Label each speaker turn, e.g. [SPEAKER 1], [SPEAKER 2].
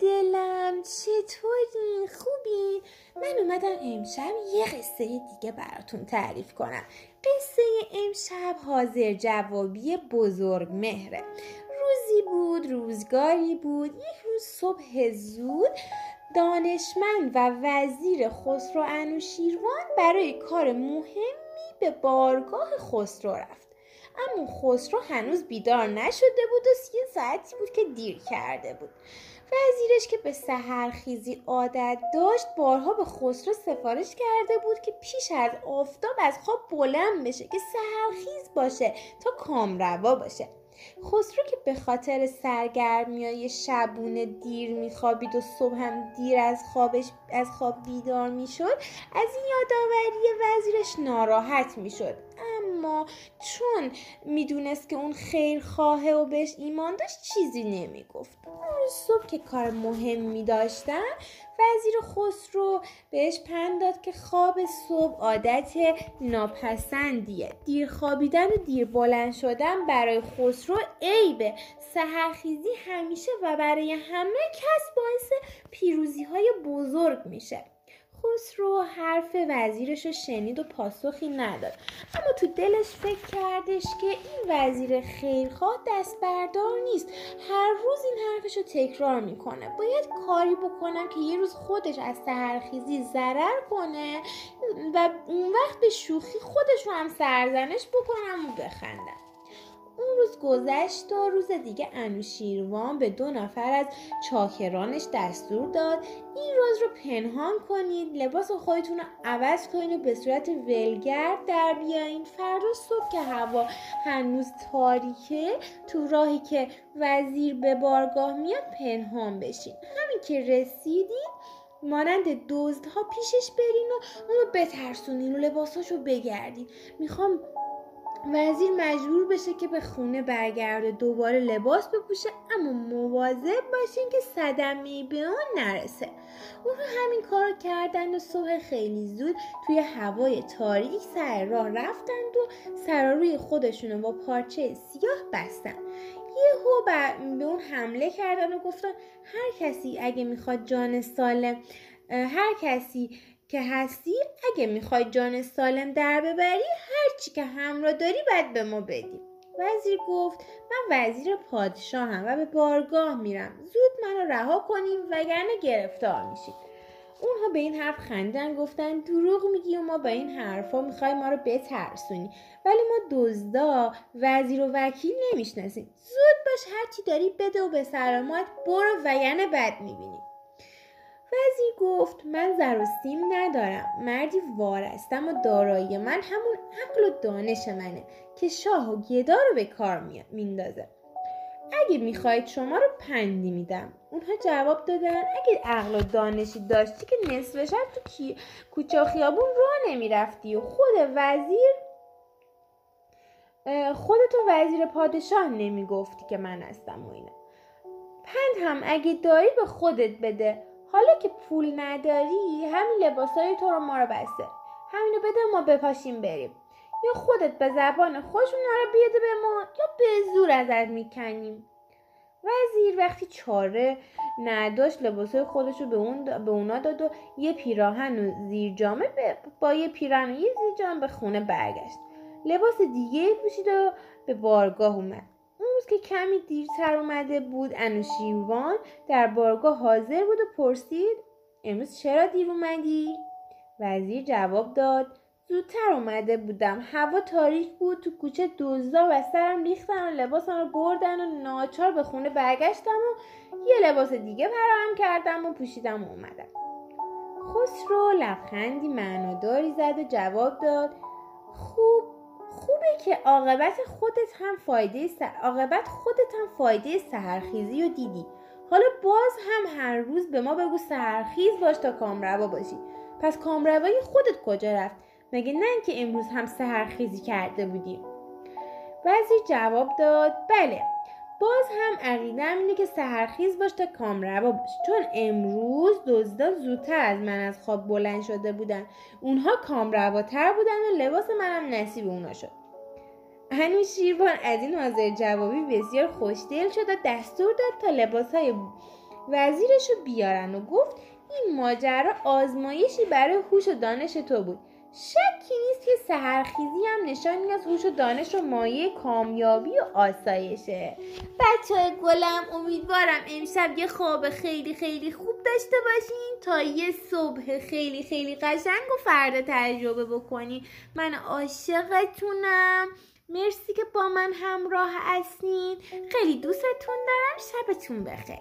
[SPEAKER 1] دلم چطوری؟ خوبی؟ من اومدم امشب یه قصه دیگه براتون تعریف کنم. قصه امشب حاضر جوابی بزرگ مهره. روزی بود روزگاری بود یک روز صبح زود دانشمند و وزیر خسرو انوشیروان برای کار مهمی به بارگاه خسرو رفت. اما خسرو هنوز بیدار نشده بود و یه ساعتی بود که دیر کرده بود. وزیرش که به سهرخیزی عادت داشت بارها به خسرو سفارش کرده بود که پیش از آفتاب از خواب بلند بشه که سهرخیز باشه تا کامروا باشه. خسرو که به خاطر سرگرمی شبونه دیر میخوابید و صبح هم دیر از خوابش از خواب بیدار می‌شد از این یادآوری وزیرش ناراحت می‌شد. اما چون می‌دونست که اون خیر خواهه و بهش ایمان داشت چیزی نمی‌گفت. اون صبح که کار مهمی داشتن وزیر خسرو بهش پند داد که خواب صبح عادت ناپسندیه. دیر خوابیدن و دیر بلند شدن برای خسرو عیبه. سهرخیزی همیشه و برای همه کس باعث پیروزی های بزرگ میشه. خسرو حرف وزیرش رو شنید و پاسخی نداد. اما تو دلش فکر کردش که این وزیر خیرخواه دست بردار نیست. هر روز این حرفش رو تکرار می‌کنه. باید کاری بکنم که یه روز خودش از سهرخیزی ضرر کنه و اون وقت به شوخی خودش رو هم سرزنش بکنم و بخندم. اون روز گذشت و روز دیگه انوشیروان به دو نفر از چاکرانش دستور داد. این راز رو پنهان کنید لباس خودتون رو عوض کنید و به صورت ولگرد در بیاین فردا صبح که هوا هنوز تاریکه تو راهی که وزیر به بارگاه میاد پنهان بشین. همین که رسیدین مانند دزدها پیشش برین و اونو بترسونین و لباساشو بگردین. می‌خوام وزیر مجبور بشه که به خونه برگرده دوباره لباس بپوشه اما مواظب باشین که صدمه به آن نرسه. اون همین کار کردن و صبح خیلی زود توی هوای تاریک سر راه رفتند و سراروی خودشونو با پارچه سیاه بستن. یهو به اون حمله کردن و گفتن هر کسی اگه می‌خواد جان سالم هر کسی که هستی اگه می‌خوای جان سالم در ببری هرچی که همراه داری باید به ما بدی. وزیر گفت من وزیر پادشاهم و به بارگاه میرم. زود منو رها کنیم وگرنه گرفتار میشید اونها به این حرف خندن گفتن دروغ میگی و ما با این حرفا می‌خوای ما رو بترسونی. ولی ما دزدا وزیر و وکیل نمی‌شناسیم. زود باش هرچی داری بده و به سلامت برو وگرنه بد می‌بینی. وزیر گفت من زر و سیم ندارم مردی وارستم و دارایی من همون عقل و دانش منه که شاه و گدا رو به کار میندازه. اگه می‌خواید شما رو پندی میدم. اونها جواب دادن اگه عقل و دانشی داشتی که نصف شب تو کی... کوچه خیابون راه نمی‌رفتی و خود وزیر خودتو وزیر پادشاه نمی‌گفتی که من هستم و اینه پند هم اگه داری به خودت بده. حالا که پول نداری همین لباسای تو رو ما رو بسته. همینو بده ما بپاشیم بریم. یا خودت به زبان خوشون رو بیده به ما یا به زور ازت می‌کنیم. وزیر وقتی چاره نداشت لباسای خودش رو به, اون به اونا داد و یه پیراهن و زیر جامه با یه پیراهن و یه زیر جامه به خونه برگشت. لباس دیگه پوشید و به بارگاه اومد. روز که کمی دیرتر اومده بود. انوشیروان در بارگاه حاضر بود و پرسید امروز چرا دیر اومدی؟ وزیر جواب داد زودتر اومده بودم. هوا تاریک بود تو کوچه دزدا و سرم ریختن و لباسم رو بردن و ناچار به خونه برگشتم و یه لباس دیگه فراهم کردم و پوشیدم و اومدم. خسرو لبخندی معناداری زد و جواب داد خوب که عاقبت خودت هم فایده. عاقبت خودت هم فایده سهرخیزی رو دیدی. حالا باز هم هر روز به ما بگو سهرخیز باش تا کامروا باشی. پس کامروای خودت کجا رفت؟ مگه نه اینکه امروز هم سهرخیزی کرده بودی. وزیر جواب داد بله. باز هم عقیدم اینه که سهرخیز باش تا کامروا باش چون امروز دزدا زودتر از من از خواب بلند شده بودن. اونها کامرواتر بودن و لباس منم نصیب اونا شد. هنوز شیربان از این حاضر جوابی بسیار خوشدل شد و دستور داد تا لباس های وزیرش رو بیارن و گفت این ماجرا آزمایشی برای هوش و دانش تو بود. شکی نیست که سهرخیزی هم نشانی از هوش و دانش و مایه کامیابی و آسایشه. بچه های گلم امیدوارم امشب یه خواب خیلی خیلی خوب داشته باشین تا یه صبح خیلی خیلی قشنگ و فردا تجربه بکنین من عاشقتونم. مرسی که با من همراه هستین. خیلی دوستتون دارم. شبتون بخیر.